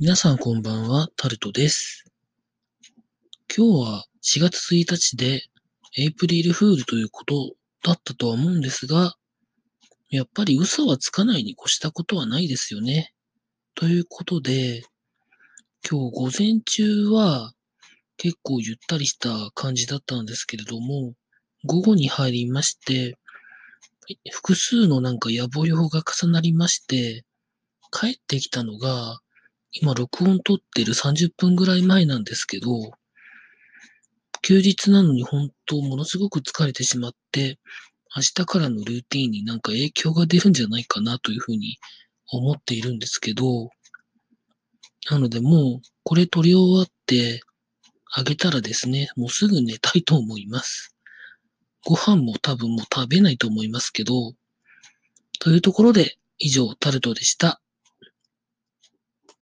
皆さんこんばんは、タルトです。今日は4月1日でエイプリルフールということだったとは思うんですが、やっぱり嘘はつかないに越したことはないですよね。ということで、今日午前中は結構ゆったりした感じだったんですけれども、午後に入りまして、複数のなんか野暮用が重なりまして、帰ってきたのが、今録音撮ってる30分ぐらい前なんですけど、休日なのに本当ものすごく疲れてしまって、明日からのルーティーンになんか影響が出るんじゃないかなというふうに思っているんですけど、なのでもうこれ撮り終わってあげたらですね、もうすぐ寝たいと思います。ご飯も多分もう食べないと思いますけど、というところで以上タルトでした。